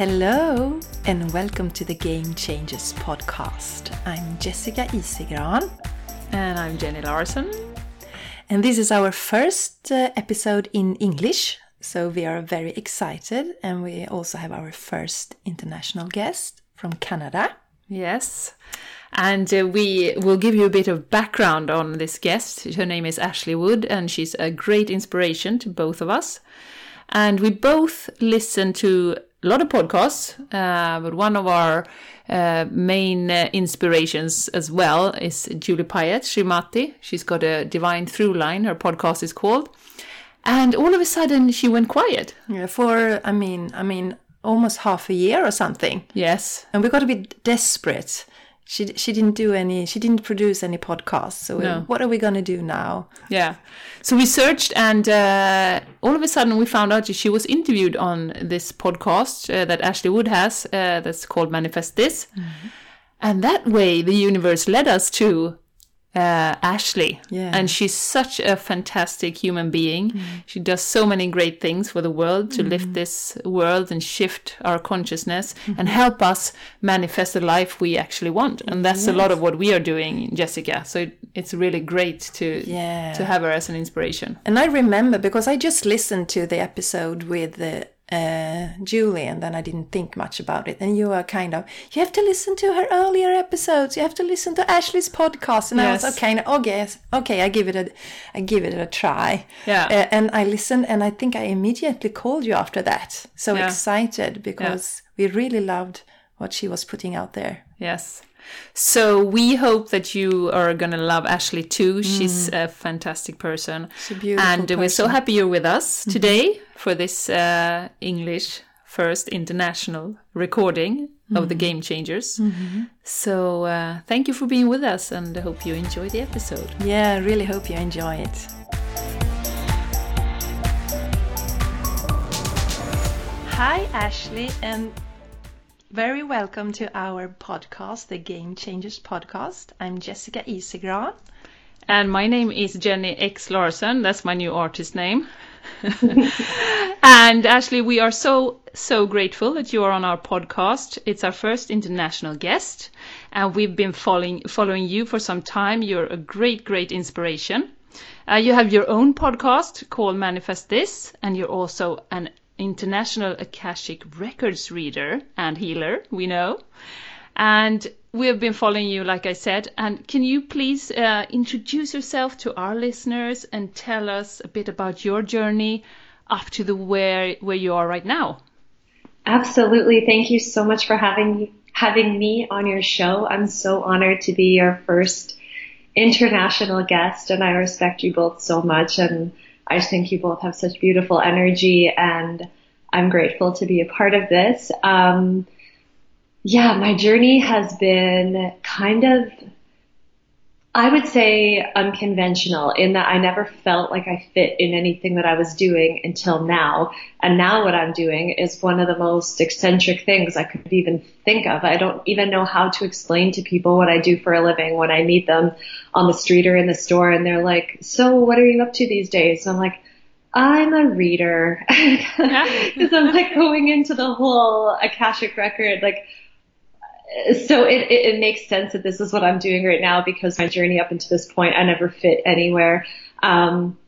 Hello and welcome to the Game Changers podcast. I'm Jessica Isegran And I'm Jenny Larson. and this is our first uh, episode in English. So we are very excited and we also have our first international guest from Canada. Yes. And uh, we will give you a bit of background on this guest. Her name is Ashley Wood, and she's a great inspiration to both of us. And we both listen to a lot of podcasts, uh, but one of our uh, main uh, inspirations as well is Julie Piatt, Srimati. She's got a divine through line, her podcast is called. And all of a sudden, she went quiet. Yeah, for I mean, I mean, almost half a year or something. Yes. And we got a bit desperate. She she didn't do any. She didn't produce any podcasts. So No. what are we gonna do now? Yeah. So we searched, and uh, all of a sudden we found out she was interviewed on this podcast uh, that Ashley Wood has uh, that's called Manifest This. And that way the universe led us to uh, Ashley. Yeah. And she's such a fantastic human being. She does so many great things for the world to lift this world and shift our consciousness and help us manifest the life we actually want. And that's a lot of what we are doing, Jessica. So it, it's really great to Yeah. to have her as an inspiration. And I remember because I just listened to the episode with uh, uh, Julie, and then I didn't think much about it. And you were kind of, you have to listen to her earlier episodes. You have to listen to Ashley's podcast. And I was Yes. okay, okay, okay. I give it a, I give it a try. Yeah. Uh, and I listened, and I think I immediately called you after that. So Yeah. excited because we really loved what she was putting out there. Yes. So we hope that you are going to love Ashley too. She's a fantastic person. She's a beautiful and we're so happy you're with us today for this uh, English first international recording of the Game Changers. So uh, thank you for being with us and I hope you enjoy the episode. Yeah, I really hope you enjoy it. Hi, Ashley, and very welcome to our podcast, the Game Changers podcast. I'm Jessica Isegran. And my name is Jenny X Larson. That's my new artist name. and Ashley, we are so, so grateful that you are on our podcast. It's our first international guest. And we've been following, following you for some time. You're a great, great inspiration. Uh, you have your own podcast called Manifest This, and you're also an international Akashic Records reader and healer, we know. And we have been following you, like I said. And can you please uh, introduce yourself to our listeners and tell us a bit about your journey up to the where where you are right now? Absolutely. Thank you so much for having having me on your show. I'm so honored to be your first international guest and I respect you both so much and I just think you both have such beautiful energy and I'm grateful to be a part of this. Um, yeah, my journey has been kind of I would say unconventional in that I never felt like I fit in anything that I was doing until now. And now what I'm doing is one of the most eccentric things I could even think of. I don't even know how to explain to people what I do for a living when I meet them on the street or in the store and they're like, so what are you up to these days? And I'm like, I'm a reader. Cause I'm like going into the whole Akashic record, like, so it, it, it makes sense that this is what I'm doing right now because my journey up until this point, I never fit anywhere. Um,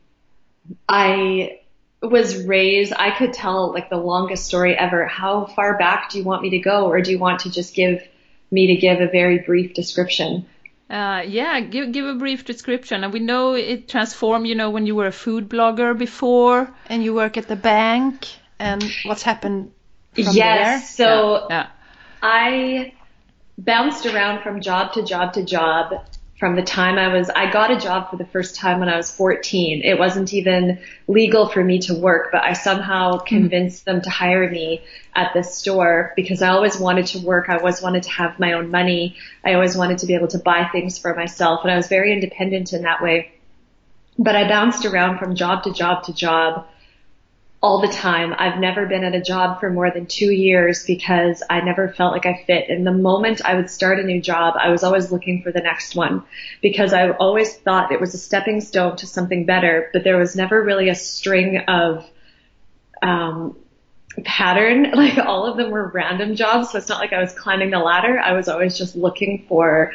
I was raised, I could tell like the longest story ever. How far back do you want me to go or do you want to just give me to give a very brief description? Uh, yeah, give give a brief description. And we know it transformed. You know, when you were a food blogger before. And you work at the bank, and what's happened from yes. So Yeah. I bounced around from job to job to job from the time I was, I got a job for the first time when I was 14. It wasn't even legal for me to work, but I somehow mm-hmm. convinced them to hire me at this store because I always wanted to work. I always wanted to have my own money. I always wanted to be able to buy things for myself and I was very independent in that way. But I bounced around from job to job to job all the time. I've never been at a job for more than two years because I never felt like I fit. And the moment I would start a new job, I was always looking for the next one because I always thought it was a stepping stone to something better, but there was never really a string of, um, pattern. Like all of them were random jobs. So it's not like I was climbing the ladder. I was always just looking for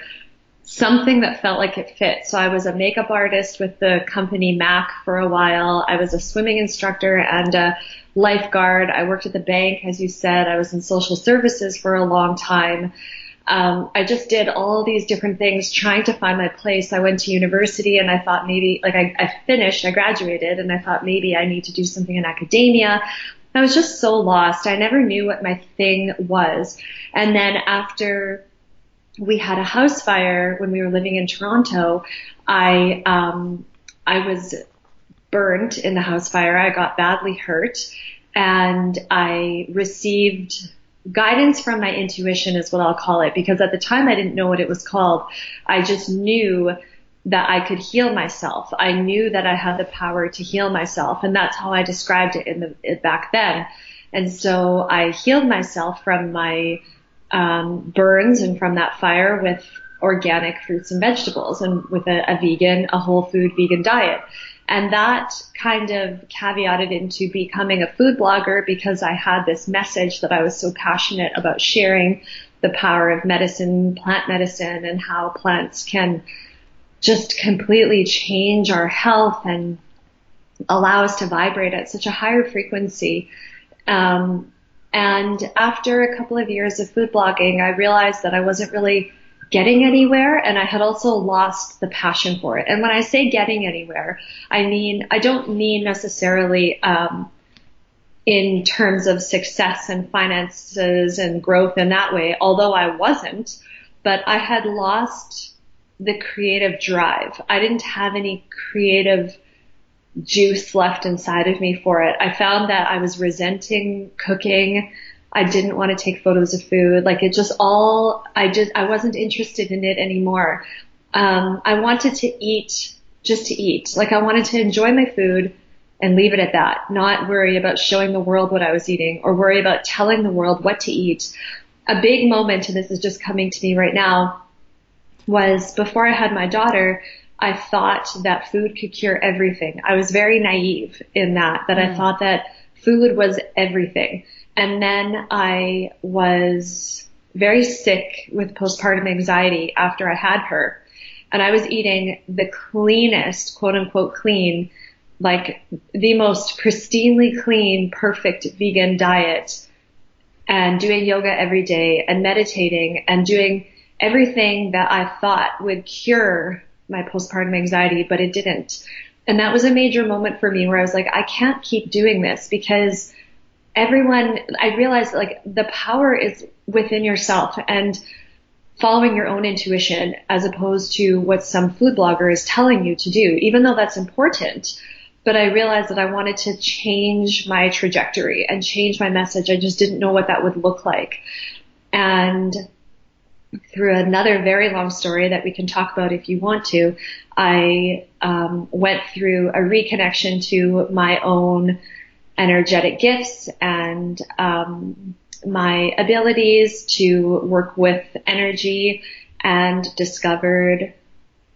something that felt like it fit. So I was a makeup artist with the company MAC for a while. I was a swimming instructor and a lifeguard. I worked at the bank, as you said. I was in social services for a long time. Um, I just did all these different things trying to find my place. I went to university and I thought maybe, like I, I finished, I graduated and I thought maybe I need to do something in academia. I was just so lost. I never knew what my thing was. And then after we had a house fire when we were living in Toronto, I, um, I was burned in the house fire. I got badly hurt and I received guidance from my intuition is what I'll call it because at the time I didn't know what it was called. I just knew that I could heal myself. I knew that I had the power to heal myself and that's how I described it in the back then. And so I healed myself from my um, burns and from that fire with organic fruits and vegetables and with a, a vegan, a whole food vegan diet. And that kind of caveated into becoming a food blogger because I had this message that I was so passionate about sharing the power of medicine, plant medicine, and how plants can just completely change our health and allow us to vibrate at such a higher frequency. Um, and after a couple of years of food blogging, I realized that I wasn't really getting anywhere and I had also lost the passion for it. And when I say getting anywhere, I mean, I don't mean necessarily, um, in terms of success and finances and growth in that way, although I wasn't, but I had lost the creative drive. I didn't have any creative juice left inside of me for it. I found that I was resenting cooking. I didn't want to take photos of food. Like it just all, I just, I wasn't interested in it anymore. Um, I wanted to eat just to eat. Like I wanted to enjoy my food and leave it at that, not worry about showing the world what I was eating or worry about telling the world what to eat. A big moment, and this is just coming to me right now, was before I had my daughter, I thought that food could cure everything. I was very naive in that, that mm. I thought that food was everything. And then I was very sick with postpartum anxiety after I had her. And I was eating the cleanest, quote unquote clean, like the most pristinely clean, perfect vegan diet and doing yoga every day and meditating and doing everything that I thought would cure my postpartum anxiety, but it didn't. And that was a major moment for me where I was like, I can't keep doing this because everyone, I realized like the power is within yourself and following your own intuition as opposed to what some food blogger is telling you to do, even though that's important. But I realized that I wanted to change my trajectory and change my message. I just didn't know what that would look like. And through another very long story that we can talk about if you want to, I um, went through a reconnection to my own energetic gifts and um, my abilities to work with energy and discovered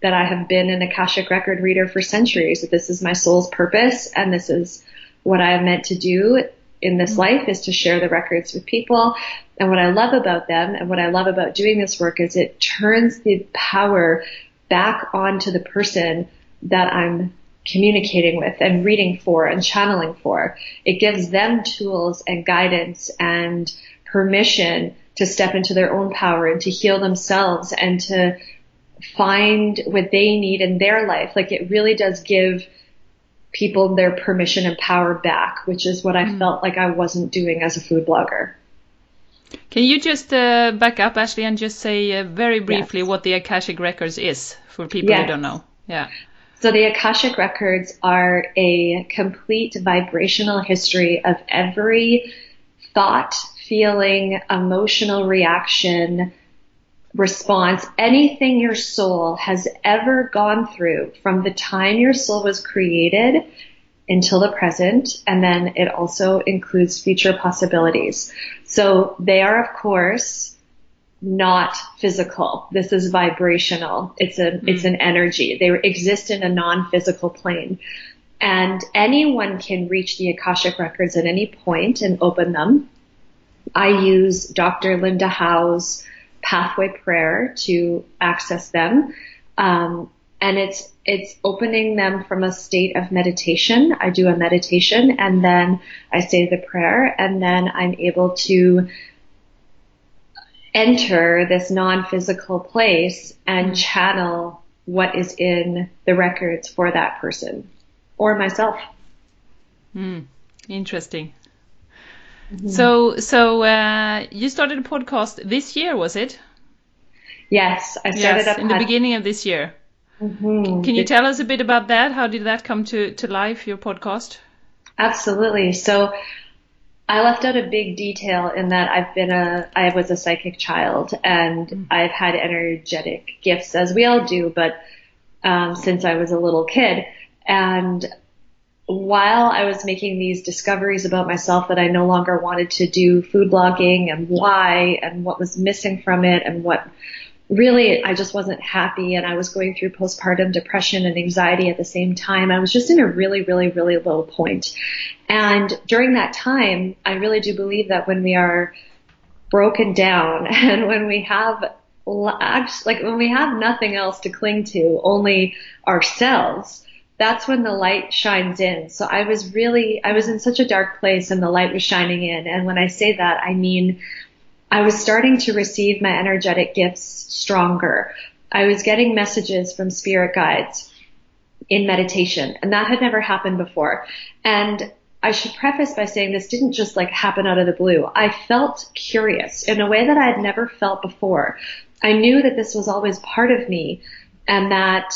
that I have been an Akashic record reader for centuries. That this is my soul's purpose and this is what I am meant to do in this life is to share the records with people. And what I love about them and what I love about doing this work is it turns the power back onto the person that I'm communicating with and reading for and channeling for. It gives them tools and guidance and permission to step into their own power and to heal themselves and to find what they need in their life. Like it really does give people their permission and power back, which is what I mm. felt like I wasn't doing as a food blogger. Can you just uh, back up, Ashley, and just say uh, very briefly yes. what the Akashic Records is for people yes. who don't know? Yeah. So the Akashic Records are a complete vibrational history of every thought, feeling, emotional reaction, response, anything your soul has ever gone through from the time your soul was created until the present, and then it also includes future possibilities. So they are, of course, not physical. This is vibrational. It's a, mm. it's an energy. They exist in a non-physical plane. And anyone can reach the Akashic records at any point and open them. I use Dr. Linda Howe's pathway prayer to access them. Um, and it's it's opening them from a state of meditation. I do a meditation and then I say the prayer and then I'm able to enter this non-physical place and mm. channel what is in the records for that person or myself. Mm, interesting. Mm-hmm. So, so uh, you started a podcast this year, was it? Yes, I started yes, in the beginning of this year. Mm-hmm. Can you tell us a bit about that? How did that come to, to life, your podcast? Absolutely. So I left out a big detail in that I've been a, I was a psychic child and mm-hmm. I've had energetic gifts as we all do, but, um, since I was a little kid and while I was making these discoveries about myself that I no longer wanted to do food blogging and why and what was missing from it and what really I just wasn't happy and I was going through postpartum depression and anxiety at the same time. I was just in a really, really, really low point. And during that time, I really do believe that when we are broken down and when we have like when we have nothing else to cling to, only ourselves, that's when the light shines in. So I was really, I was in such a dark place and the light was shining in. And when I say that, I mean, I was starting to receive my energetic gifts stronger. I was getting messages from spirit guides in meditation and that had never happened before. And I should preface by saying this didn't just like happen out of the blue. I felt curious in a way that I had never felt before. I knew that this was always part of me and that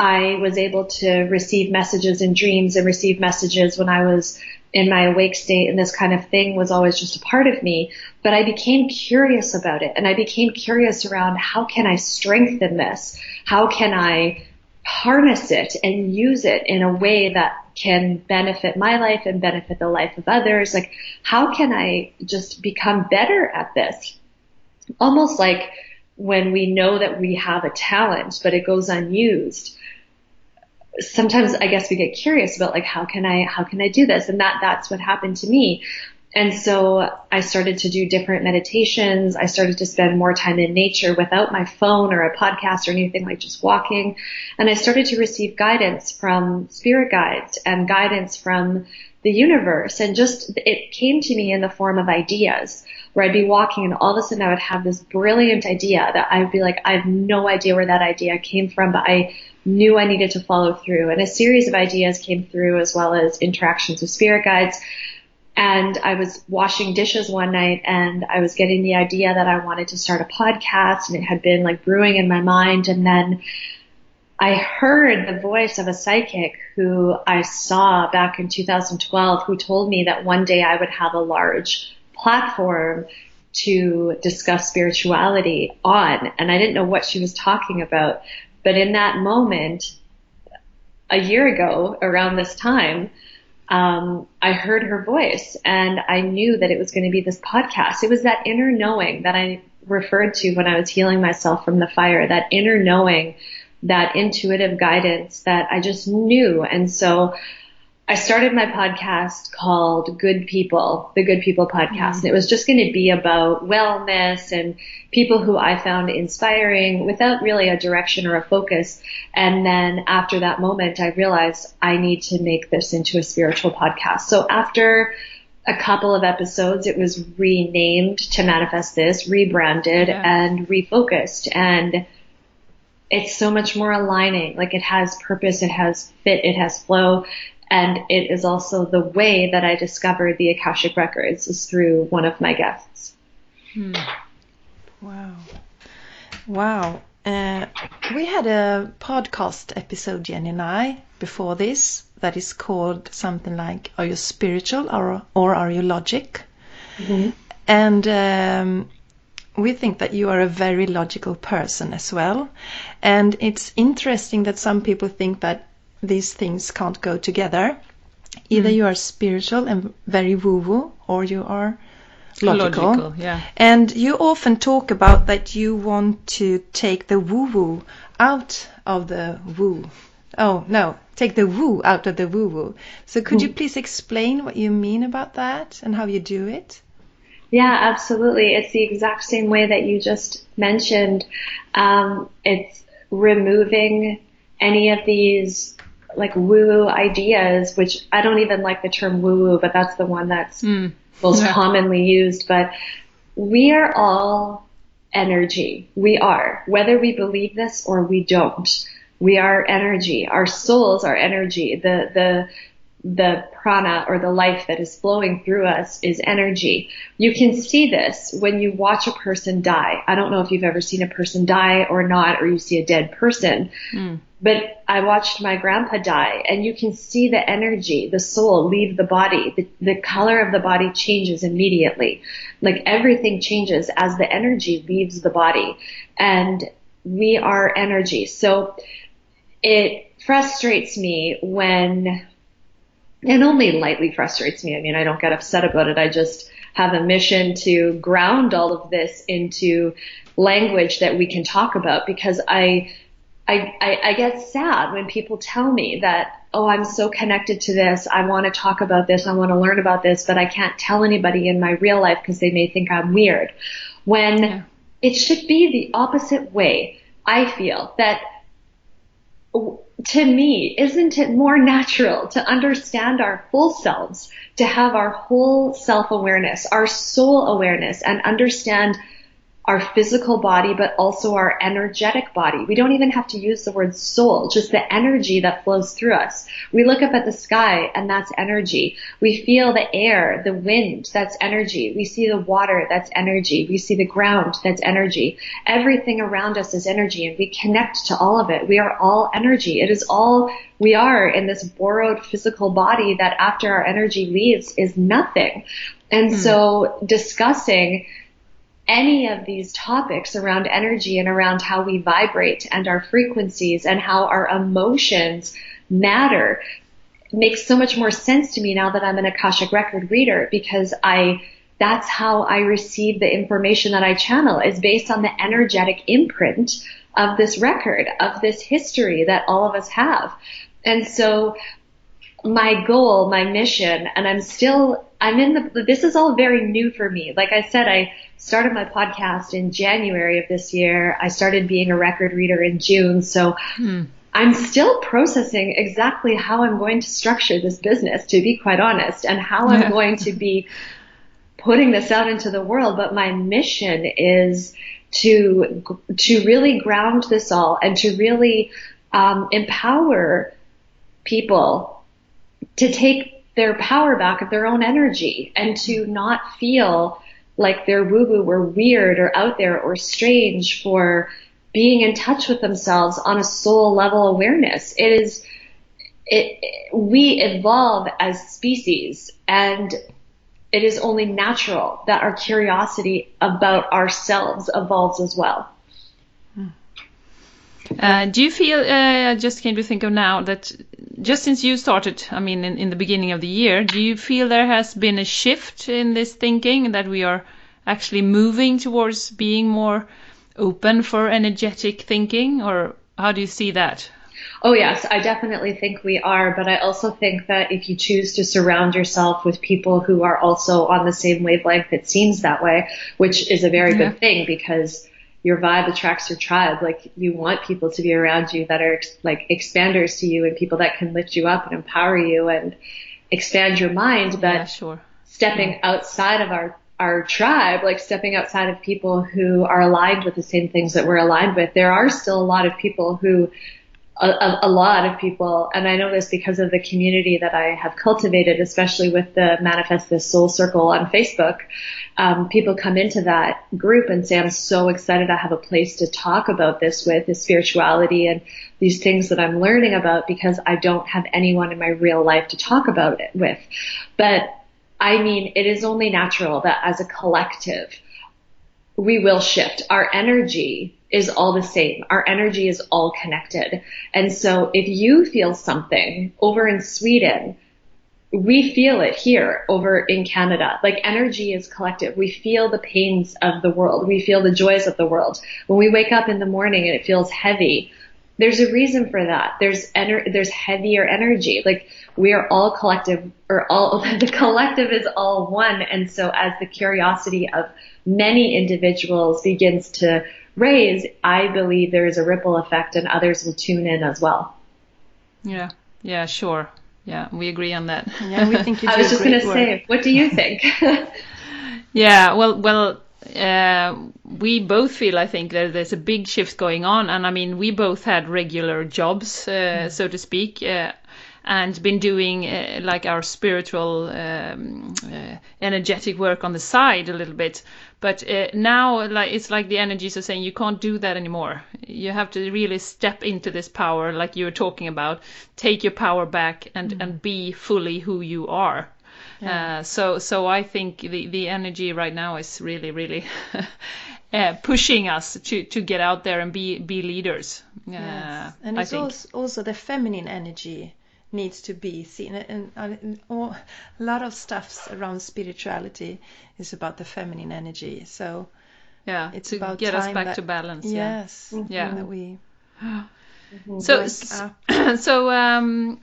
I was able to receive messages in dreams and receive messages when I was in my awake state and this kind of thing was always just a part of me. But I became curious about it and I became curious around how can I strengthen this? How can I harness it and use it in a way that can benefit my life and benefit the life of others? Like, how can I just become better at this? Almost like when we know that we have a talent, but it goes unused sometimes I guess we get curious about like how can I how can I do this and that that's what happened to me. And so I started to do different meditations. I started to spend more time in nature without my phone or a podcast or anything like just walking. And I started to receive guidance from spirit guides and guidance from the universe. And just, it came to me in the form of ideas where I'd be walking and all of a sudden I would have this brilliant idea that I'd be like, I have no idea where that idea came from, but I knew I needed to follow through. And a series of ideas came through as well as interactions with spirit guides. And I was washing dishes one night and I was getting the idea that I wanted to start a podcast and it had been like brewing in my mind. And then I heard the voice of a psychic who I saw back in 2012 who told me that one day I would have a large platform to discuss spirituality on. And I didn't know what she was talking about. But in that moment, a year ago, around this time, um, I heard her voice and I knew that it was going to be this podcast. It was that inner knowing that I referred to when I was healing myself from the fire, that inner knowing, that intuitive guidance that I just knew. And so I started my podcast called Good People, the Good People podcast. Mm-hmm. And it was just going to be about wellness and people who I found inspiring without really a direction or a focus. And then after that moment, I realized I need to make this into a spiritual podcast. So after a couple of episodes, it was renamed to Manifest This, rebranded yeah. and refocused. And it's so much more aligning. Like it has purpose, it has fit, it has flow. And it is also the way that I discovered the Akashic Records is through one of my guests. Hmm. Wow. Wow. Uh, we had a podcast episode, Jenny and I, before this, that is called something like Are You Spiritual or, or Are You Logic? Mm-hmm. And um, we think that you are a very logical person as well. And it's interesting that some people think that these things can't go together. Either mm. you are spiritual and very woo woo, or you are logical. logical. yeah. And you often talk about that you want to take the woo woo out of the woo. Oh, no, take the woo out of the woo woo. So could you please explain what you mean about that and how you do it? Yeah, absolutely. It's the exact same way that you just mentioned. Um, it's removing any of these like woo woo ideas, which I don't even like the term woo woo, but that's the one that's mm. most yeah. commonly used. But we are all energy. We are, whether we believe this or we don't. We are energy. Our souls are energy. The, the, the prana or the life that is flowing through us is energy. You can see this when you watch a person die. I don't know if you've ever seen a person die or not, or you see a dead person. Mm. But I watched my grandpa die and you can see the energy, the soul leave the body. The, the color of the body changes immediately. Like everything changes as the energy leaves the body and we are energy. So it frustrates me when and only lightly frustrates me. I mean, I don't get upset about it. I just have a mission to ground all of this into language that we can talk about because I, I, I, I get sad when people tell me that, oh, I'm so connected to this. I want to talk about this. I want to learn about this, but I can't tell anybody in my real life because they may think I'm weird. When yeah. it should be the opposite way. I feel that to me, isn't it more natural to understand our full selves, to have our whole self awareness, our soul awareness, and understand our physical body, but also our energetic body. We don't even have to use the word soul, just the energy that flows through us. We look up at the sky and that's energy. We feel the air, the wind, that's energy. We see the water, that's energy. We see the ground, that's energy. Everything around us is energy and we connect to all of it. We are all energy. It is all we are in this borrowed physical body that after our energy leaves is nothing. And mm. so discussing any of these topics around energy and around how we vibrate and our frequencies and how our emotions matter makes so much more sense to me now that I'm an Akashic record reader because I that's how I receive the information that I channel is based on the energetic imprint of this record, of this history that all of us have. And so my goal, my mission, and I'm still, I'm in the, this is all very new for me. Like I said, I started my podcast in January of this year. I started being a record reader in June. So hmm. I'm still processing exactly how I'm going to structure this business, to be quite honest, and how I'm going to be putting this out into the world. But my mission is to, to really ground this all and to really, um, empower people to take their power back of their own energy and to not feel like their woo woo were weird or out there or strange for being in touch with themselves on a soul level awareness. It is, it, we evolve as species and it is only natural that our curiosity about ourselves evolves as well. Uh, do you feel, uh, just came to think of now, that just since you started, I mean, in, in the beginning of the year, do you feel there has been a shift in this thinking that we are actually moving towards being more open for energetic thinking, or how do you see that? Oh yes, I definitely think we are, but I also think that if you choose to surround yourself with people who are also on the same wavelength, it seems that way, which is a very yeah. good thing because your vibe attracts your tribe. Like you want people to be around you that are like expanders to you and people that can lift you up and empower you and expand your mind. But yeah, sure. stepping yeah. outside of our our tribe, like stepping outside of people who are aligned with the same things that we're aligned with, there are still a lot of people who a, a, lot of people, and I know this because of the community that I have cultivated, especially with the Manifest This Soul Circle on Facebook. Um, people come into that group and say, I'm so excited I have a place to talk about this with, the spirituality and these things that I'm learning about because I don't have anyone in my real life to talk about it with. But I mean, it is only natural that as a collective, we will shift. Our energy is all the same. Our energy is all connected. And so if you feel something over in Sweden, we feel it here over in Canada. Like energy is collective. We feel the pains of the world. We feel the joys of the world. When we wake up in the morning and it feels heavy, there's a reason for that. There's ener- there's heavier energy. Like we are all collective or all the collective is all one. And so as the curiosity of many individuals begins to raise, I believe there is a ripple effect and others will tune in as well. Yeah. Yeah, sure. Yeah, we agree on that. Yeah, we think you do I was just going to say, what do you think? yeah, well, well, uh, we both feel, I think, that there's a big shift going on. And I mean, we both had regular jobs, uh, mm. so to speak. Uh, and been doing uh, like our spiritual um, uh, energetic work on the side a little bit but uh, now like it's like the energies are saying you can't do that anymore you have to really step into this power like you were talking about take your power back and mm. and be fully who you are yeah. Uh, so so I think the the energy right now is really really uh, pushing us to to get out there and be be leaders. Uh, yes. and it's also, also the feminine energy needs to be seen. And, and, all, a lot of stuff around spirituality is about the feminine energy. So yeah, it's about get us back that, to balance. Yes, yeah, we so so um,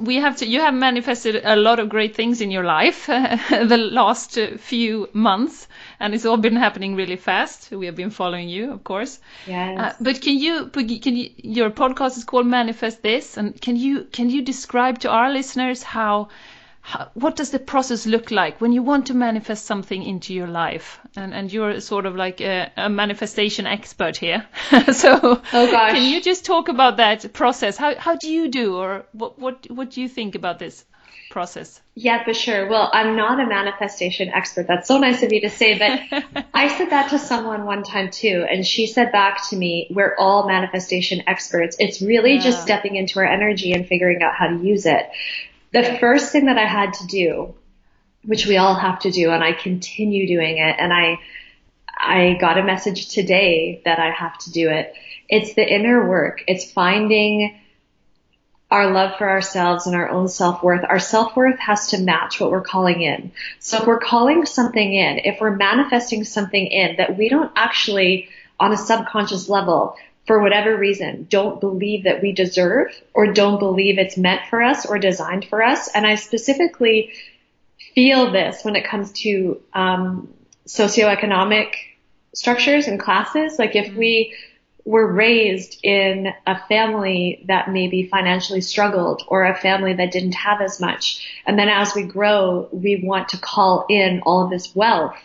we have to you have manifested a lot of great things in your life the last few months and it's all been happening really fast we have been following you of course yes. Uh, but can you can you your podcast is called manifest this and can you can you describe to our listeners how how, what does the process look like when you want to manifest something into your life? And, and you're sort of like a, a manifestation expert here. so oh can you just talk about that process? How, how do you do or what, what, what do you think about this? process? Yeah, for sure. Well, I'm not a manifestation expert. That's so nice of you to say, but I said that to someone one time too, and she said back to me, we're all manifestation experts. It's really yeah. just stepping into our energy and figuring out how to use it the first thing that I had to do, which we all have to do, and I continue doing it, and I, I got a message today that I have to do it. It's the inner work. It's finding our love for ourselves and our own self-worth. Our self-worth has to match what we're calling in. So if we're calling something in, if we're manifesting something in that we don't actually on a subconscious level for whatever reason, don't believe that we deserve or don't believe it's meant for us or designed for us. And I specifically feel this when it comes to um, socioeconomic structures and classes. Like if we were raised in a family that maybe financially struggled or a family that didn't have as much. And then as we grow, we want to call in all of this wealth,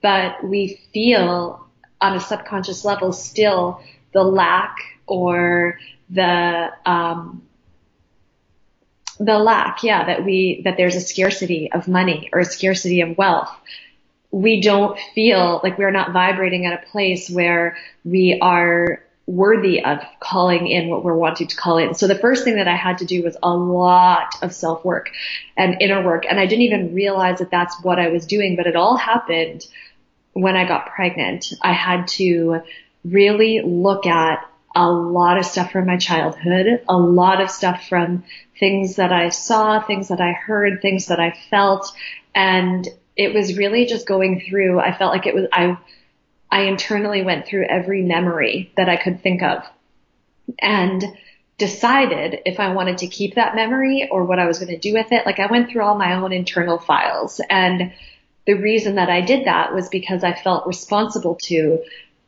but we feel on a subconscious level still the lack or the um, the lack, yeah, that we that there's a scarcity of money or a scarcity of wealth. We don't feel like we're not vibrating at a place where we are worthy of calling in what we're wanting to call in. So the first thing that I had to do was a lot of self work and inner work. And I didn't even realize that that's what I was doing, but it all happened when I got pregnant. I had to really look at a lot of stuff from my childhood, a lot of stuff from things that I saw, things that I heard, things that I felt. And it was really just going through, I felt like it was, I, I internally went through every memory that I could think of and decided if I wanted to keep that memory or what I was going to do with it. Like I went through all my own internal files and the reason that I did that was because I felt responsible to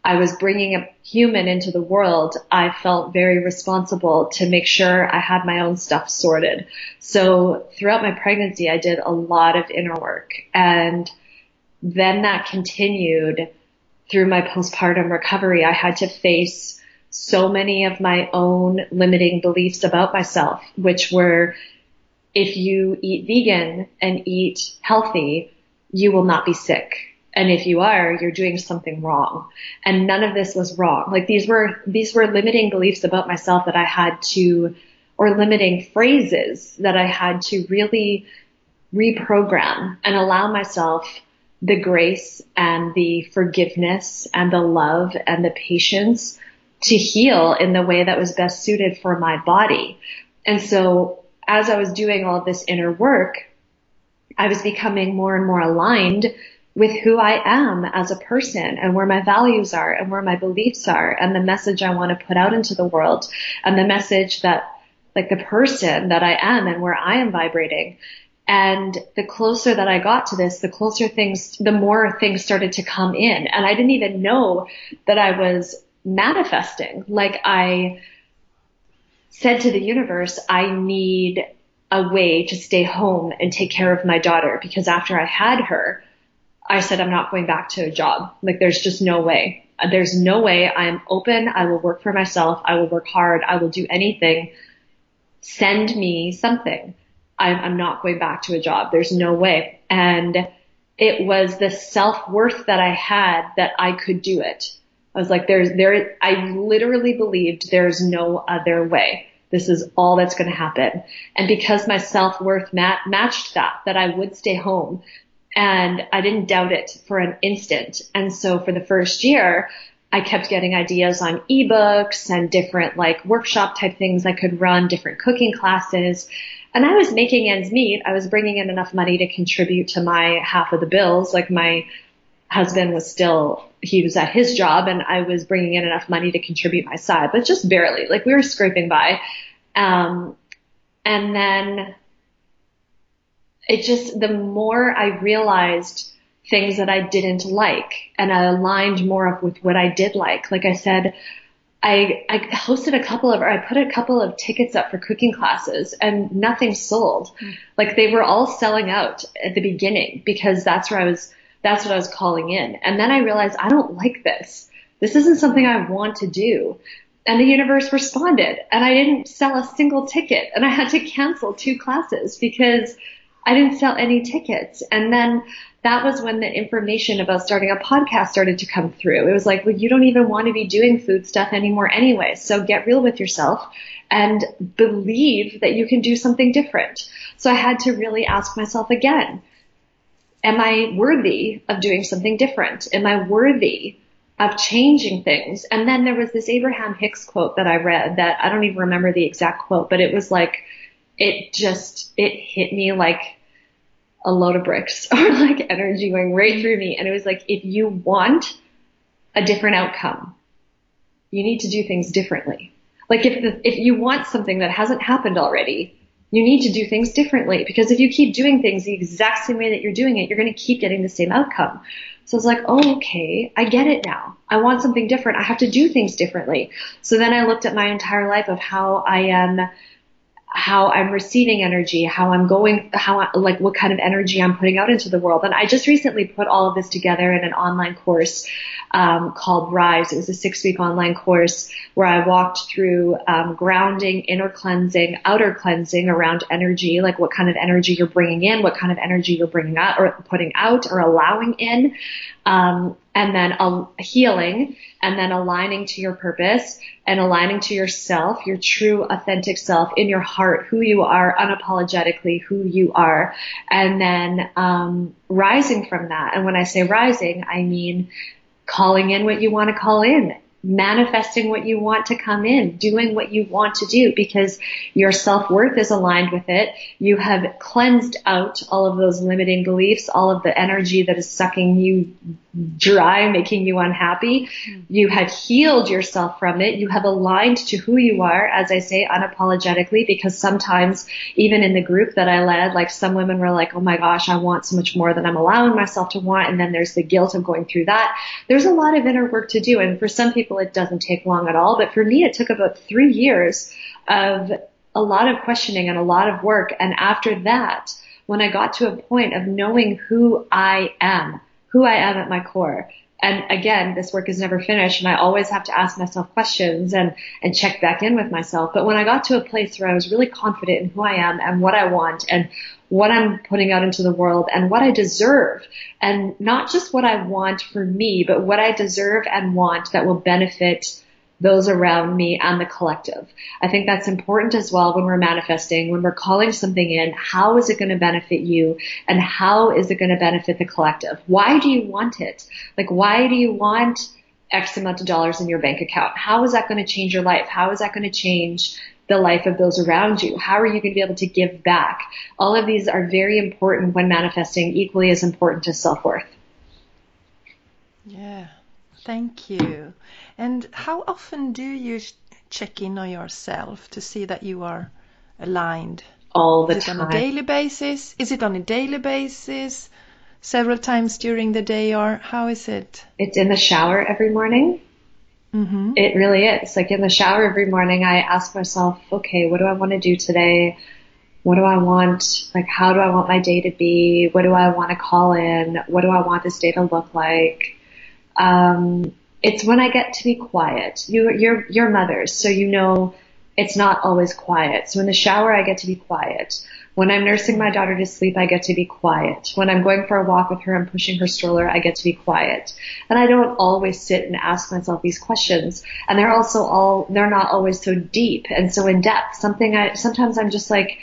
I was bringing a human into the world, I felt very responsible to make sure I had my own stuff sorted. So throughout my pregnancy, I did a lot of inner work and then that continued through my postpartum recovery. I had to face so many of my own limiting beliefs about myself, which were if you eat vegan and eat healthy, you will not be sick and if you are, you're doing something wrong. And none of this was wrong. Like these were, these were limiting beliefs about myself that I had to, or limiting phrases that I had to really reprogram and allow myself the grace and the forgiveness and the love and the patience to heal in the way that was best suited for my body. And so as I was doing all this inner work, I was becoming more and more aligned with who I am as a person and where my values are and where my beliefs are and the message I want to put out into the world and the message that like the person that I am and where I am vibrating. And the closer that I got to this, the closer things, the more things started to come in. And I didn't even know that I was manifesting. Like I said to the universe, I need a way to stay home and take care of my daughter because after I had her, I said, I'm not going back to a job. Like there's just no way. There's no way. I am open. I will work for myself. I will work hard. I will do anything. Send me something. I'm, I'm not going back to a job. There's no way. And it was the self worth that I had that I could do it. I was like, there's, there, I literally believed there's no other way. This is all that's going to happen. And because my self worth mat- matched that, that I would stay home, and I didn't doubt it for an instant. And so for the first year, I kept getting ideas on ebooks and different like workshop type things I could run, different cooking classes. And I was making ends meet. I was bringing in enough money to contribute to my half of the bills. Like my husband was still, he was at his job and I was bringing in enough money to contribute my side, but just barely. Like we were scraping by. Um, and then it just, the more I realized things that I didn't like and I aligned more up with what I did like. Like I said, I, I hosted a couple of, or I put a couple of tickets up for cooking classes and nothing sold. Mm. Like they were all selling out at the beginning because that's where I was, that's what I was calling in. And then I realized I don't like this. This isn't something I want to do. And the universe responded and I didn't sell a single ticket and I had to cancel two classes because I didn't sell any tickets. And then that was when the information about starting a podcast started to come through. It was like, well, you don't even want to be doing food stuff anymore anyway. So get real with yourself and believe that you can do something different. So I had to really ask myself again, am I worthy of doing something different? Am I worthy of changing things? And then there was this Abraham Hicks quote that I read that I don't even remember the exact quote, but it was like, it just, it hit me like a load of bricks or like energy going right through me. And it was like, if you want a different outcome, you need to do things differently. Like if the, if you want something that hasn't happened already, you need to do things differently because if you keep doing things the exact same way that you're doing it, you're going to keep getting the same outcome. So I was like, oh, okay, I get it now. I want something different. I have to do things differently. So then I looked at my entire life of how I am how I'm receiving energy, how I'm going, how, I, like what kind of energy I'm putting out into the world. And I just recently put all of this together in an online course, um, called Rise. It was a six week online course where I walked through, um, grounding, inner cleansing, outer cleansing around energy, like what kind of energy you're bringing in, what kind of energy you're bringing out or putting out or allowing in. Um, and then a healing and then aligning to your purpose and aligning to yourself, your true authentic self in your heart, who you are unapologetically, who you are, and then um, rising from that. And when I say rising, I mean calling in what you want to call in manifesting what you want to come in, doing what you want to do because your self-worth is aligned with it. You have cleansed out all of those limiting beliefs, all of the energy that is sucking you dry, making you unhappy. You have healed yourself from it. You have aligned to who you are, as I say, unapologetically, because sometimes even in the group that I led, like some women were like, oh my gosh, I want so much more than I'm allowing myself to want. And then there's the guilt of going through that. There's a lot of inner work to do. And for some people, it doesn't take long at all. But for me, it took about three years of a lot of questioning and a lot of work. And after that, when I got to a point of knowing who I am, who I am at my core. And again, this work is never finished and I always have to ask myself questions and, and check back in with myself. But when I got to a place where I was really confident in who I am and what I want and what I'm putting out into the world and what I deserve and not just what I want for me, but what I deserve and want that will benefit those around me and the collective. I think that's important as well when we're manifesting, when we're calling something in, how is it going to benefit you and how is it going to benefit the collective? Why do you want it? Like, why do you want X amount of dollars in your bank account? How is that going to change your life? How is that going to change the life of those around you? How are you going to be able to give back? All of these are very important when manifesting, equally as important to self-worth. Yeah, thank you. And how often do you check in on yourself to see that you are aligned? All the Is time. on a daily basis? Is it on a daily basis? Several times during the day, or how is it? It's in the shower every morning. Mm-hmm. It really is. Like in the shower every morning, I ask myself, okay, what do I want to do today? What do I want? Like, how do I want my day to be? What do I want to call in? What do I want this day to look like? Um, it's when I get to be quiet. You, you're, you're mothers, so you know it's not always quiet. So in the shower, I get to be quiet. When I'm nursing my daughter to sleep, I get to be quiet. When I'm going for a walk with her and pushing her stroller, I get to be quiet. And I don't always sit and ask myself these questions. And they're also all, they're not always so deep and so in depth. Something I, sometimes I'm just like,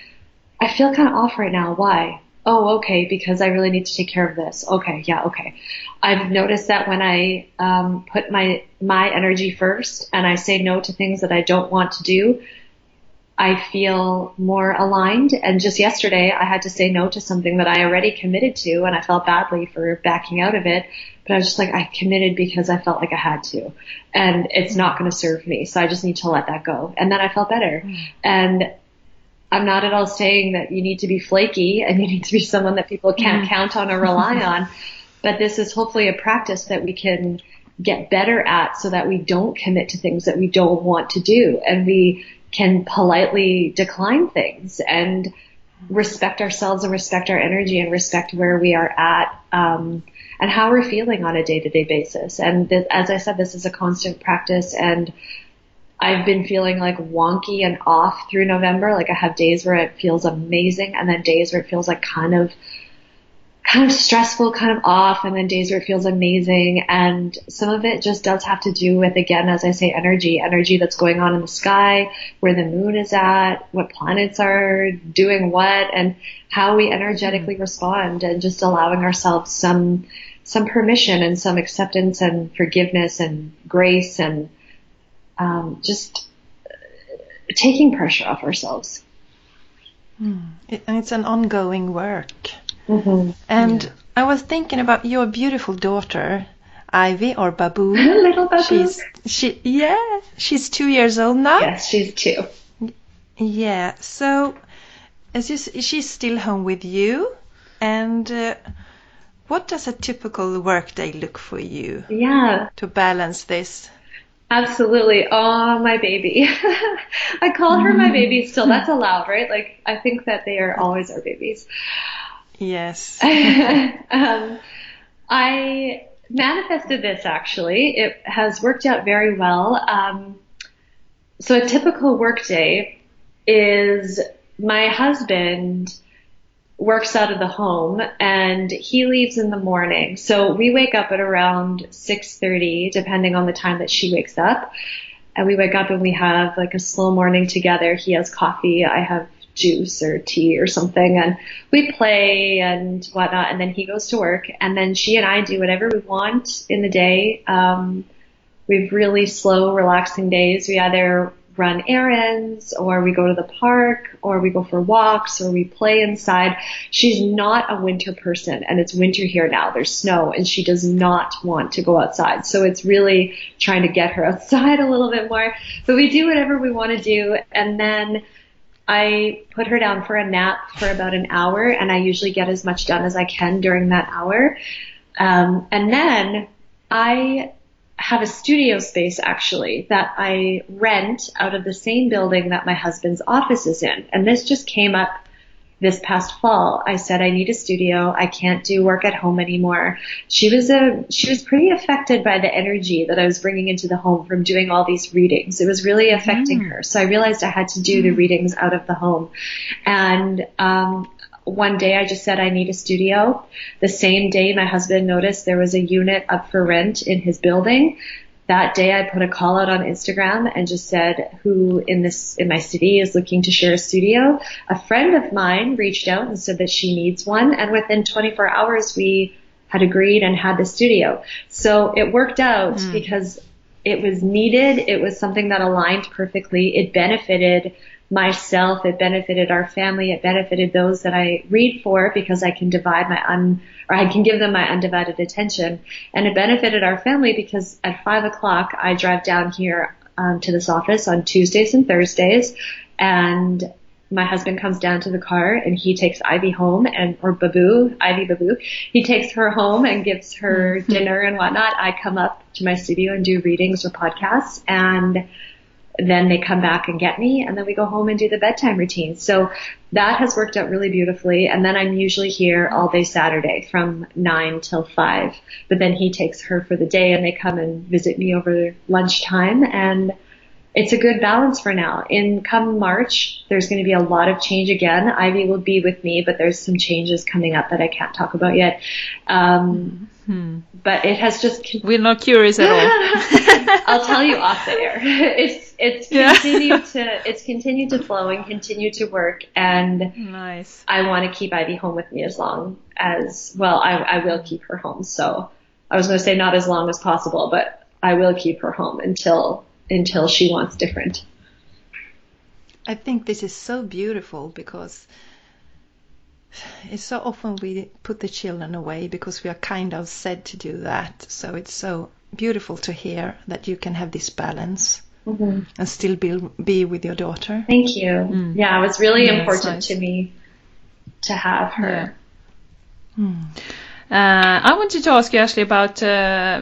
I feel kind of off right now. Why? Oh, okay, because I really need to take care of this. Okay, yeah, okay. I've noticed that when I um, put my my energy first and I say no to things that I don't want to do, I feel more aligned. And just yesterday, I had to say no to something that I already committed to, and I felt badly for backing out of it. But I was just like, I committed because I felt like I had to, and it's not going to serve me. So I just need to let that go. And then I felt better. Hmm. And I'm not at all saying that you need to be flaky and you need to be someone that people can't hmm. count on or rely on. But this is hopefully a practice that we can get better at so that we don't commit to things that we don't want to do and we can politely decline things and respect ourselves and respect our energy and respect where we are at um, and how we're feeling on a day-to-day basis. And th- as I said, this is a constant practice and I've been feeling like wonky and off through November. Like I have days where it feels amazing and then days where it feels like kind of kind of stressful, kind of off, and then days where it feels amazing. And some of it just does have to do with, again, as I say, energy, energy that's going on in the sky, where the moon is at, what planets are doing what, and how we energetically respond and just allowing ourselves some, some permission and some acceptance and forgiveness and grace and, um, just taking pressure off ourselves. It, and it's an ongoing work. Mm-hmm. And I was thinking about your beautiful daughter, Ivy or Babu. Little Babu. She's she yeah, she's two years old now. Yes, she's two. Yeah. So, is she's still home with you, and uh, what does a typical workday look for you Yeah, to balance this? absolutely. Oh, my baby. I call her my baby still. That's allowed, right? Like, I think that they are always our babies. Yes. um, I manifested this actually. It has worked out very well. Um, so a typical workday is my husband works out of the home and he leaves in the morning. So we wake up at around 6:30 depending on the time that she wakes up. And we wake up and we have like a slow morning together. He has coffee, I have juice or tea or something and we play and whatnot and then he goes to work and then she and I do whatever we want in the day. Um, we have really slow, relaxing days. We either run errands or we go to the park or we go for walks or we play inside. She's not a winter person and it's winter here now. There's snow and she does not want to go outside. So it's really trying to get her outside a little bit more. But we do whatever we want to do and then I put her down for a nap for about an hour and I usually get as much done as I can during that hour. Um, and then I have a studio space actually that I rent out of the same building that my husband's office is in. And this just came up this past fall. I said I need a studio. I can't do work at home anymore. She was a she was pretty affected by the energy that I was bringing into the home from doing all these readings. It was really affecting Mm. her. So I realized I had to do the readings out of the home. And um one day I just said I need a studio. The same day my husband noticed there was a unit up for rent in his building. That day I put a call out on Instagram and just said who in this, in my city is looking to share a studio. A friend of mine reached out and said that she needs one and within 24 hours we had agreed and had the studio. So it worked out hmm. because it was needed. It was something that aligned perfectly. It benefited myself. It benefited our family. It benefited those that I read for because I can divide my un, or I can give them my undivided attention. And it benefited our family because at five o'clock I drive down here um, to this office on Tuesdays and Thursdays and my husband comes down to the car and he takes Ivy home and or Babu, Ivy Babu, he takes her home and gives her mm-hmm. dinner and whatnot. I come up to my studio and do readings or podcasts and then they come back and get me and then we go home and do the bedtime routine. So that has worked out really beautifully. And then I'm usually here all day Saturday from nine till five. But then he takes her for the day and they come and visit me over lunchtime and it's a good balance for now. In come March, there's going to be a lot of change again. Ivy will be with me, but there's some changes coming up that I can't talk about yet. Um, hmm. But it has just. Con- We're not curious at all. I'll tell you off the air. It's it's continued yeah. to it's continued to flow and continue to work, and nice. I want to keep Ivy home with me as long as well. I I will keep her home. So I was going to say not as long as possible, but I will keep her home until until she wants different. I think this is so beautiful because it's so often we put the children away because we are kind of said to do that. So it's so beautiful to hear that you can have this balance mm-hmm. and still be be with your daughter. Thank you. Mm. Yeah, it was really yeah, important nice. to me to have her. Yeah. Mm. Uh, I wanted to ask you, Ashley, about uh,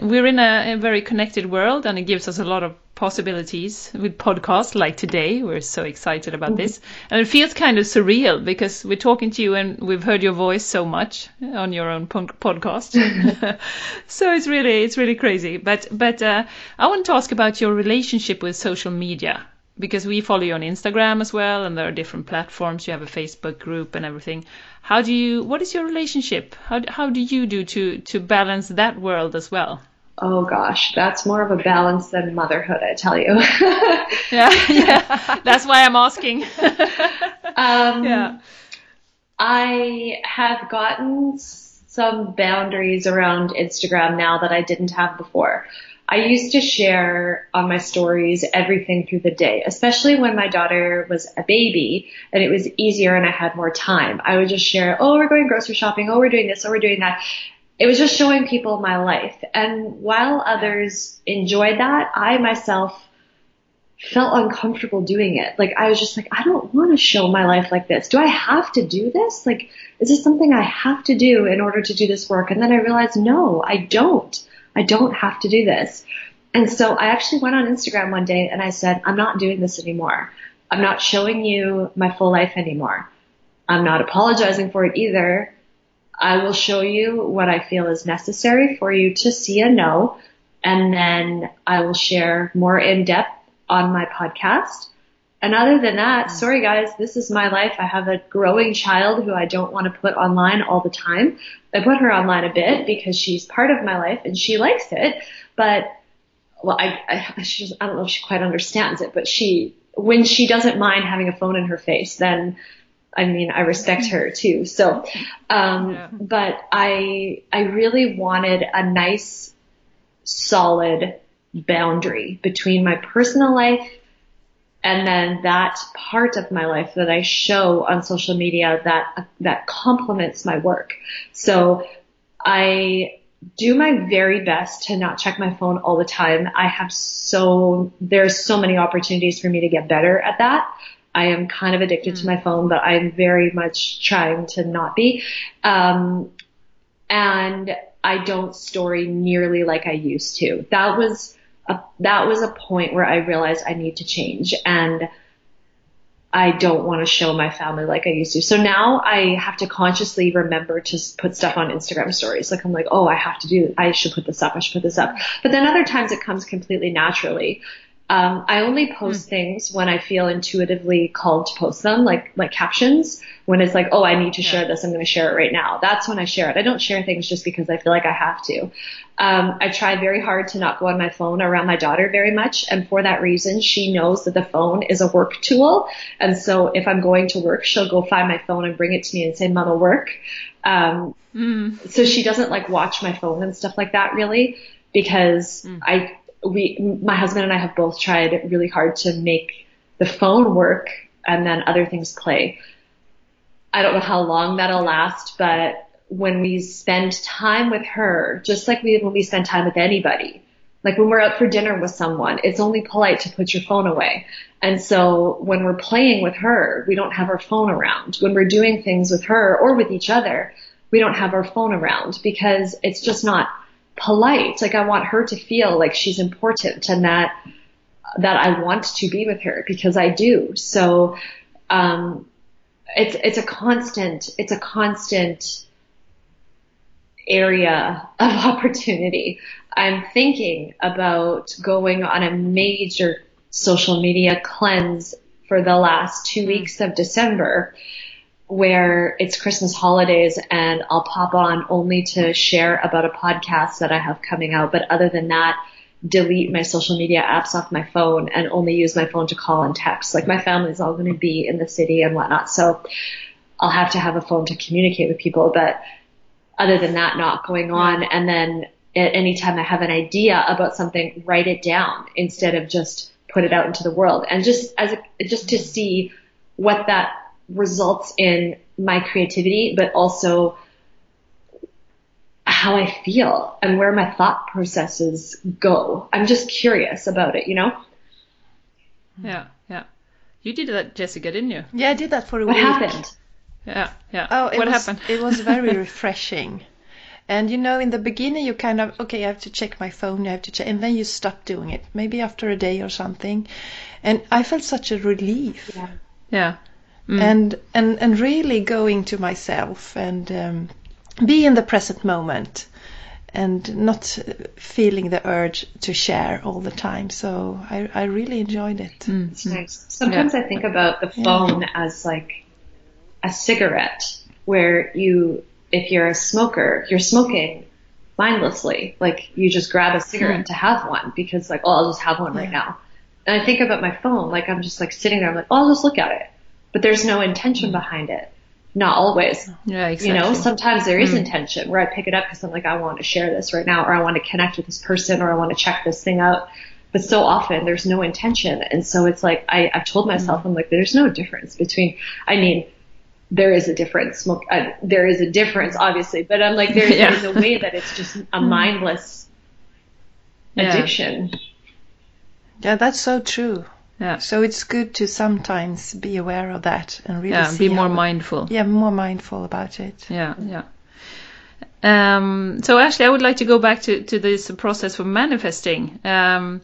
we're in a, a, very connected world, and it gives us a lot of possibilities with podcasts like today. We're so excited about mm-hmm. this, and it feels kind of surreal because we're talking to you and we've heard your voice so much on your own podcast. so it's really it's really crazy. But but uh, I want to ask about your relationship with social media because we follow you on Instagram as well, and there are different platforms. You have a Facebook group and everything. How do you? What is your relationship? How how do you do to to balance that world as well? Oh gosh, that's more of a balance than motherhood, I tell you. yeah, yeah, that's why I'm asking. um, yeah, I have gotten some boundaries around Instagram now that I didn't have before. I used to share on my stories everything through the day, especially when my daughter was a baby and it was easier and I had more time. I would just share, oh, we're going grocery shopping, oh, we're doing this, oh, we're doing that. It was just showing people my life. And while others enjoyed that, I myself felt uncomfortable doing it. Like I was just like, I don't want to show my life like this. Do I have to do this? Like, is this something I have to do in order to do this work? And then I realized, no, I don't. I don't have to do this. And so I actually went on Instagram one day and I said, I'm not doing this anymore. I'm not showing you my full life anymore. I'm not apologizing for it either. I will show you what I feel is necessary for you to see and know. And then I will share more in depth on my podcast. And other than that, mm. sorry guys, this is my life. I have a growing child who I don't want to put online all the time. I put her online a bit because she's part of my life and she likes it. But, well, I, I, she just, I don't know if she quite understands it, but she, when she doesn't mind having a phone in her face, then I mean, I respect her too. So, um, yeah. but I, I really wanted a nice, solid boundary between my personal life and then that part of my life that I show on social media that that complements my work. So I do my very best to not check my phone all the time. I have so there's so many opportunities for me to get better at that. I am kind of addicted to my phone, but I'm very much trying to not be. Um, and I don't story nearly like I used to. That was that was a point where I realized I need to change and I don't want to show my family like I used to. So now I have to consciously remember to put stuff on Instagram stories. Like I'm like, oh, I have to do, I should put this up. I should put this up. But then other times it comes completely naturally. Um, I only post mm. things when I feel intuitively called to post them, like like captions. When it's like, oh, I need to yeah. share this, I'm going to share it right now. That's when I share it. I don't share things just because I feel like I have to. Um, I try very hard to not go on my phone around my daughter very much, and for that reason, she knows that the phone is a work tool. And so if I'm going to work, she'll go find my phone and bring it to me and say, "Mama, work." Um, mm. So she doesn't like watch my phone and stuff like that really, because mm. I we, my husband and I have both tried really hard to make the phone work and then other things play. I don't know how long that'll last, but when we spend time with her, just like we when we spend time with anybody, like when we're out for dinner with someone, it's only polite to put your phone away. And so when we're playing with her, we don't have our phone around. When we're doing things with her or with each other, we don't have our phone around because it's just not polite. Like I want her to feel like she's important and that that I want to be with her because I do. So um it's it's a constant it's a constant area of opportunity. I'm thinking about going on a major social media cleanse for the last two weeks of December where it's Christmas holidays and I'll pop on only to share about a podcast that I have coming out. But other than that, delete my social media apps off my phone and only use my phone to call and text. Like my family's all going to be in the city and whatnot. So I'll have to have a phone to communicate with people. But other than that, not going on. And then at any time I have an idea about something, write it down instead of just put it out into the world. And just as a, just to see what that results in my creativity, but also how I feel and where my thought processes go. I'm just curious about it, you know? Yeah, yeah. You did that, Jessica, didn't you? Yeah, I did that for a what week. What happened? Yeah, yeah. Oh, it what was, happened? it was very refreshing. And you know, in the beginning, you kind of, okay, I have to check my phone, I have to check, and then you stop doing it, maybe after a day or something. And I felt such a relief. Yeah. Yeah. Mm. And, and, and really going to myself and um, be in the present moment and not feeling the urge to share all the time. So I, I really enjoyed it. Mm. It's nice. Sometimes I think about the phone as like a cigarette where you, if you're a smoker, you're smoking mindlessly. Like you just grab a cigarette to have one because like, oh, I'll just have one right now. And I think about my phone, like I'm just like sitting there, I'm like, oh, I'll just look at it. But there's no intention mm-hmm. behind it. Not always. Yeah, exactly. You know, sometimes there is mm. intention where I pick it up because I'm like, I want to share this right now, or I want to connect with this person, or I want to check this thing out. But so often there's no intention. And so it's like, I, I've told myself, mm. I'm like, there's no difference between, I mean, there is a difference. Smoke, uh, there is a difference, obviously, but I'm like, there's, Yeah. there's a way that it's just a mm. mindless Yeah. addiction. Yeah, that's so true. Yeah. So it's good to sometimes be aware of that and really Yeah, be more mindful. Yeah, more mindful about it. Yeah, yeah. Um, so actually, I would like to go back to, to this process for manifesting. Um,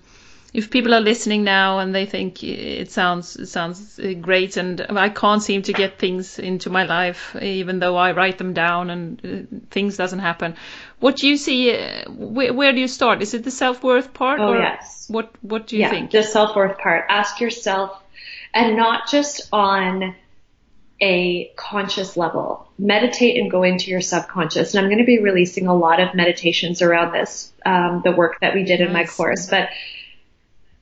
if people are listening now and they think it sounds it sounds uh, great and I can't seem to get things into my life, even though I write them down and uh, things doesn't happen. What do you see? Uh, where, where do you start? Is it the self worth part, Oh, or yes. what? What do you yeah, think? the self worth part. Ask yourself, and not just on a conscious level. Meditate and go into your subconscious. And I'm going to be releasing a lot of meditations around this, um, the work that we did in my course. But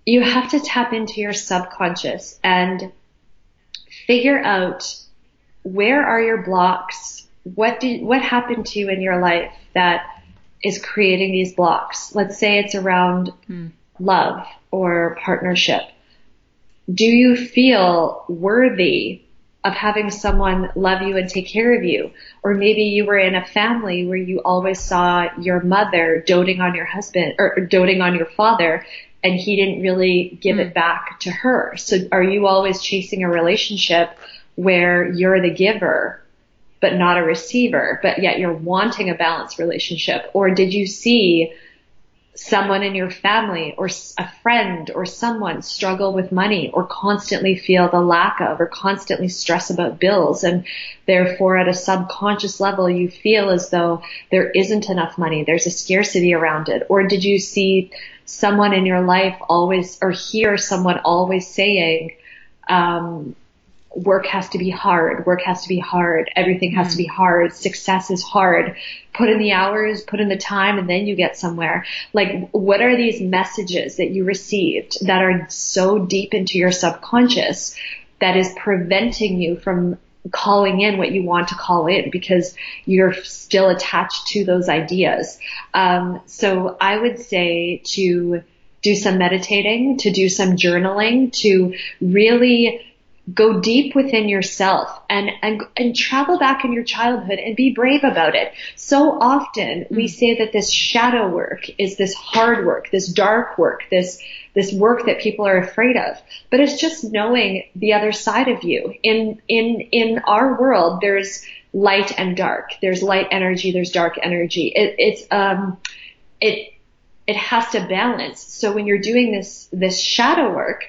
you have to tap into your subconscious and figure out where are your blocks? What did, what happened to you in your life that is creating these blocks? Let's say it's around hmm. love or partnership. Do you feel worthy of having someone love you and take care of you? Or maybe you were in a family where you always saw your mother doting on your husband or doting on your father and he didn't really give it mm. back to her. So are you always chasing a relationship where you're the giver but not a receiver, but yet you're wanting a balanced relationship? Or did you see someone in your family or a friend or someone struggle with money or constantly feel the lack of or constantly stress about bills and therefore at a subconscious level you feel as though there isn't enough money, there's a scarcity around it? Or did you see someone in your life always or hear someone always saying, um, work has to be hard. Work has to be hard. Everything has to be hard. Success is hard. Put in the hours, put in the time, and then you get somewhere. Like, what are these messages that you received that are so deep into your subconscious that is preventing you from calling in what you want to call in because you're still attached to those ideas. Um, so I would say to do some meditating, to do some journaling, to really go deep within yourself and, and, and travel back in your childhood and be brave about it. So often we mm. say that this shadow work is this hard work, this dark work, this, this work that people are afraid of. But it's just knowing the other side of you. In, in, in our world, there's light and dark. There's light energy, there's dark energy. It, it's, um, it, it has to balance. So when you're doing this, this shadow work,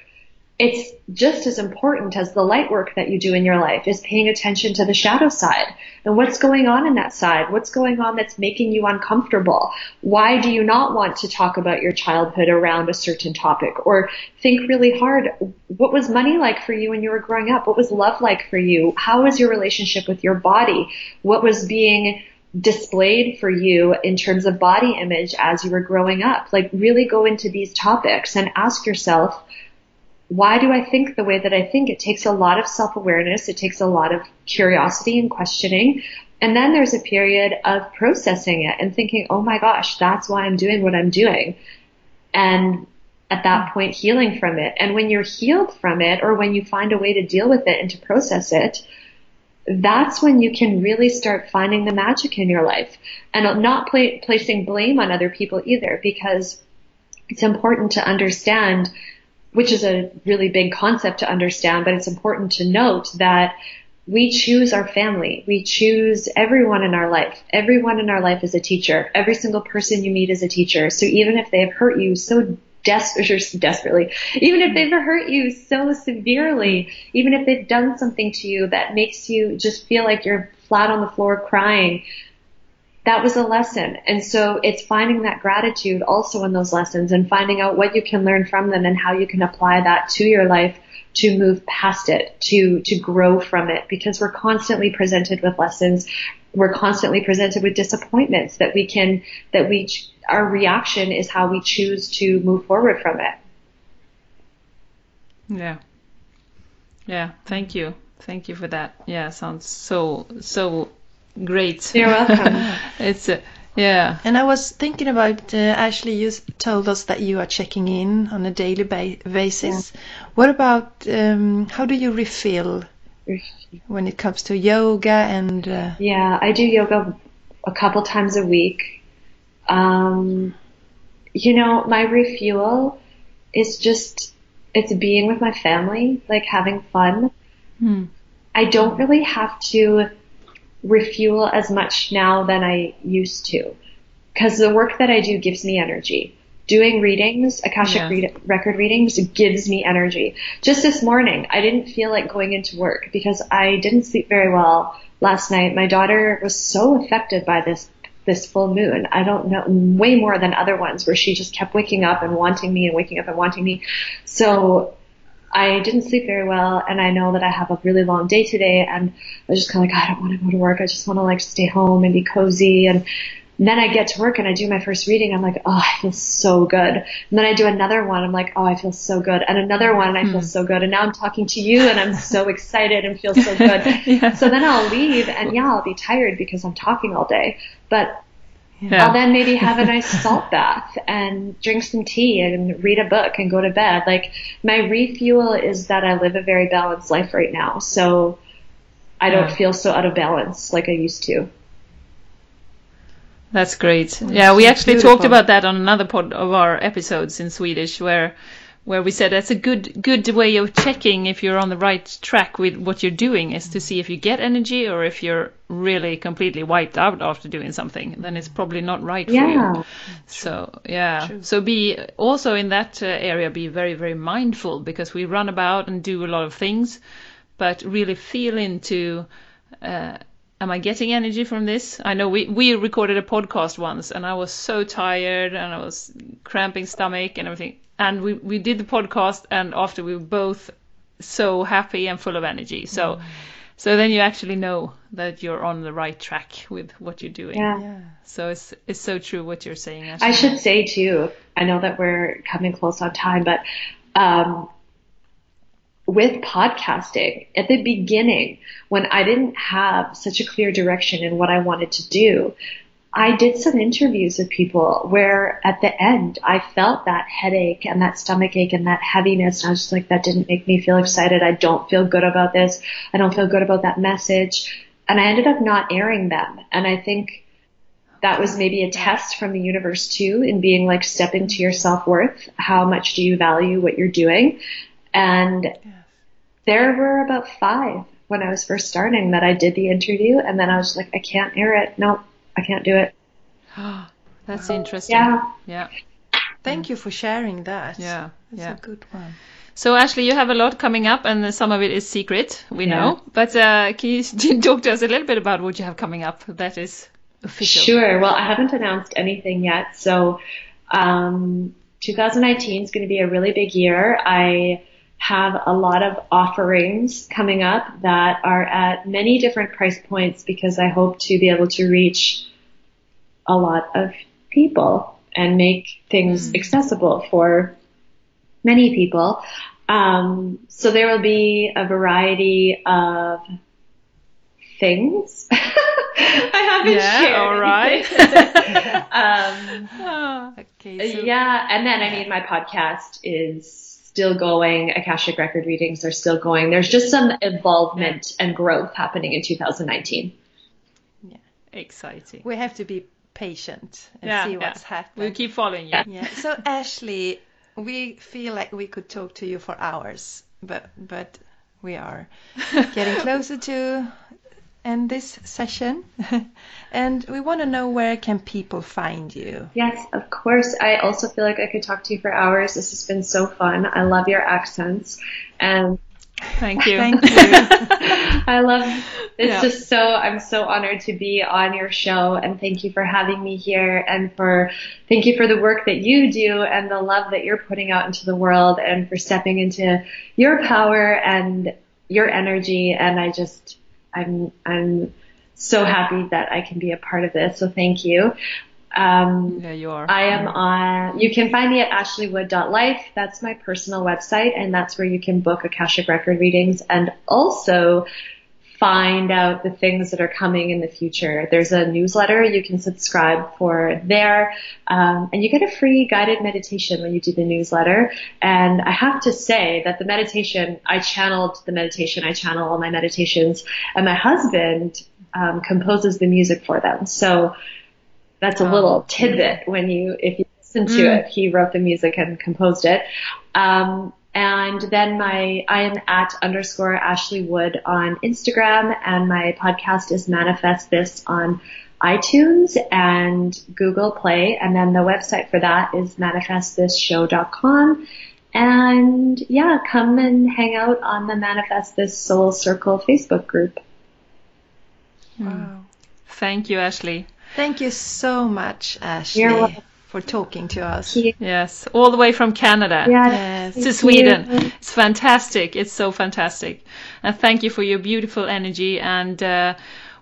it's just as important as the light work that you do in your life is paying attention to the shadow side and what's going on in that side. What's going on that's making you uncomfortable? Why do you not want to talk about your childhood around a certain topic or think really hard? What was money like for you when you were growing up? What was love like for you? How was your relationship with your body? What was being displayed for you in terms of body image as you were growing up? Like really go into these topics and ask yourself, why do I think the way that I think? It takes a lot of self-awareness. It takes a lot of curiosity and questioning. And then there's a period of processing it and thinking, oh my gosh, that's why I'm doing what I'm doing. And at that point, healing from it. And when you're healed from it or when you find a way to deal with it and to process it, that's when you can really start finding the magic in your life and not placing blame on other people either because it's important to understand which is a really big concept to understand, but it's important to note that we choose our family. We choose everyone in our life. Everyone in our life is a teacher. Every single person you meet is a teacher. So even if they have hurt you so des- desperately, even if they've hurt you so severely, even if they've done something to you that makes you just feel like you're flat on the floor crying, that was a lesson. And so it's finding that gratitude also in those lessons and finding out what you can learn from them and how you can apply that to your life to move past it, to, to grow from it because we're constantly presented with lessons. We're constantly presented with disappointments that we can, that we, our reaction is how we choose to move forward from it. Yeah. Yeah. Thank you. Thank you for that. Yeah. Sounds so, so Great. You're welcome. it's uh, yeah. And I was thinking about uh, Ashley. You told us that you are checking in on a daily ba basis. Yeah. What about um, how do you refill when it comes to yoga and? Uh... Yeah, I do yoga a couple times a week. Um, you know, my refuel is just it's being with my family, like having fun. Hmm. I don't really have to refuel as much now than I used to. Cause the work that I do gives me energy. Doing readings, Akashic yeah. read- record readings gives me energy. Just this morning, I didn't feel like going into work because I didn't sleep very well last night. My daughter was so affected by this this full moon. I don't know, way more than other ones where she just kept waking up and wanting me and waking up and wanting me. So I didn't sleep very well and I know that I have a really long day today and I was just kind of like, I don't want to go to work. I just want to like stay home and be cozy. And then I get to work and I do my first reading. I'm like, oh, I feel so good. And then I do another one. I'm like, oh, I feel so good. And another one and I feel hmm. so good. And now I'm talking to you and I'm so excited and feel so good. yeah. So then I'll leave and yeah, I'll be tired because I'm talking all day. But yeah. I'll then maybe have a nice salt bath and drink some tea and read a book and go to bed. Like my refuel is that I live a very balanced life right now. So I don't feel so out of balance like I used to. That's great. Yeah, we actually beautiful. talked about that on another pod of our episodes in Swedish where where we said that's a good good way of checking if you're on the right track with what you're doing is to see if you get energy or if you're really completely wiped out after doing something then it's probably not right yeah. for you so yeah True. so be also in that uh, area be very very mindful because we run about and do a lot of things but really feel into uh, am I getting energy from this? I know we, we recorded a podcast once and I was so tired and I was cramping stomach and everything and we, we did the podcast and after we were both so happy and full of energy so mm. so then you actually know that you're on the right track with what you're doing yeah, yeah. so it's it's so true what you're saying Ashley. i should say too i know that we're coming close on time but um, with podcasting at the beginning when i didn't have such a clear direction in what i wanted to do I did some interviews with people where at the end I felt that headache and that stomach ache and that heaviness. And I was just like, that didn't make me feel excited. I don't feel good about this. I don't feel good about that message. And I ended up not airing them. And I think that was maybe a test from the universe too in being like, step into your self worth. How much do you value what you're doing? And there were about five when I was first starting that I did the interview and then I was like, I can't air it. No, I can't do it. That's interesting. Yeah. Yeah. Thank you for sharing that. Yeah. That's yeah. a good one. So Ashley, you have a lot coming up, and some of it is secret. We Yeah. know. But uh, can you talk to us a little bit about what you have coming up that is official? Sure. Well, I haven't announced anything yet. So, um, 2019 is going to be a really big year. I have a lot of offerings coming up that are at many different price points because I hope to be able to reach a lot of people and make things accessible for many people. Um, so there will be a variety of things. I haven't Yeah, shared. all right. um, Ah, Okay. So yeah, and then I mean, my podcast is still going. Akashic record readings are still going. There's just some involvement and growth happening in 2019. Yeah, exciting. we have to be patient and Yeah, see yeah. what's We'll keep following you. Yeah. So Ashley, we feel like we could talk to you for hours, but but we are getting closer to end this session, and we want to know where can people find you. Yes, of course. I also feel like I could talk to you for hours. This has been so fun. I love your accents and Thank you. Thank you. I love it's Yeah. just so I'm so honored to be on your show and thank you for having me here and for thank you for the work that you do and the love that you're putting out into the world and for stepping into your power and your energy and I just I'm I'm so happy that I can be a part of this. So thank you. Um, Yeah, you are. I am on, you can find me at ashleywood.life. That's my personal website and that's where you can book Akashic record readings and also find out the things that are coming in the future. There's a newsletter you can subscribe for there. Um, and you get a free guided meditation when you do the newsletter. And I have to say that the meditation, I channeled the meditation, I channel all my meditations and my husband um, composes the music for them. So that's a little tidbit when you, if you listen to Mm. it, he wrote the music and composed it. Um, and then my, I am at underscore Ashley Wood on Instagram and my podcast is Manifest This on iTunes and Google Play. And then the website for that is manifestthisShow.com. And yeah, come and hang out on the Manifest This Soul Circle Facebook group. Wow. Thank you, Ashley. Thank you so much, Ashley, You're welcome. For talking to us. Yes, all the way from Canada. Yes. to Sweden. It's fantastic. It's so fantastic. And thank you for your beautiful energy. And uh,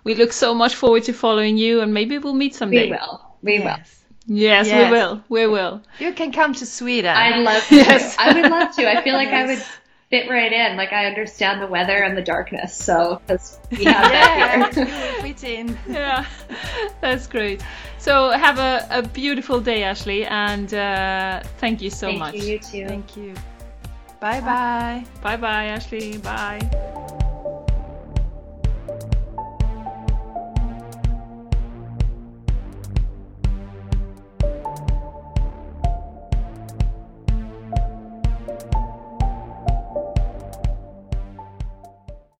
we look so much forward to following you. And maybe we'll meet someday. We will. We will. Yes. Yes, Yes. we will. We will. You can come to Sweden. I'd love to. Yes. I would love to. I feel like I would fit right in. Like I understand the weather and the darkness. So, because we have yeah, that you here. will fit in. Yeah, that's great. So have a, a beautiful day, Ashley. And uh, thank you so Thank much. you, you too. Thank you. Bye bye. Bye bye, Ashley. Bye.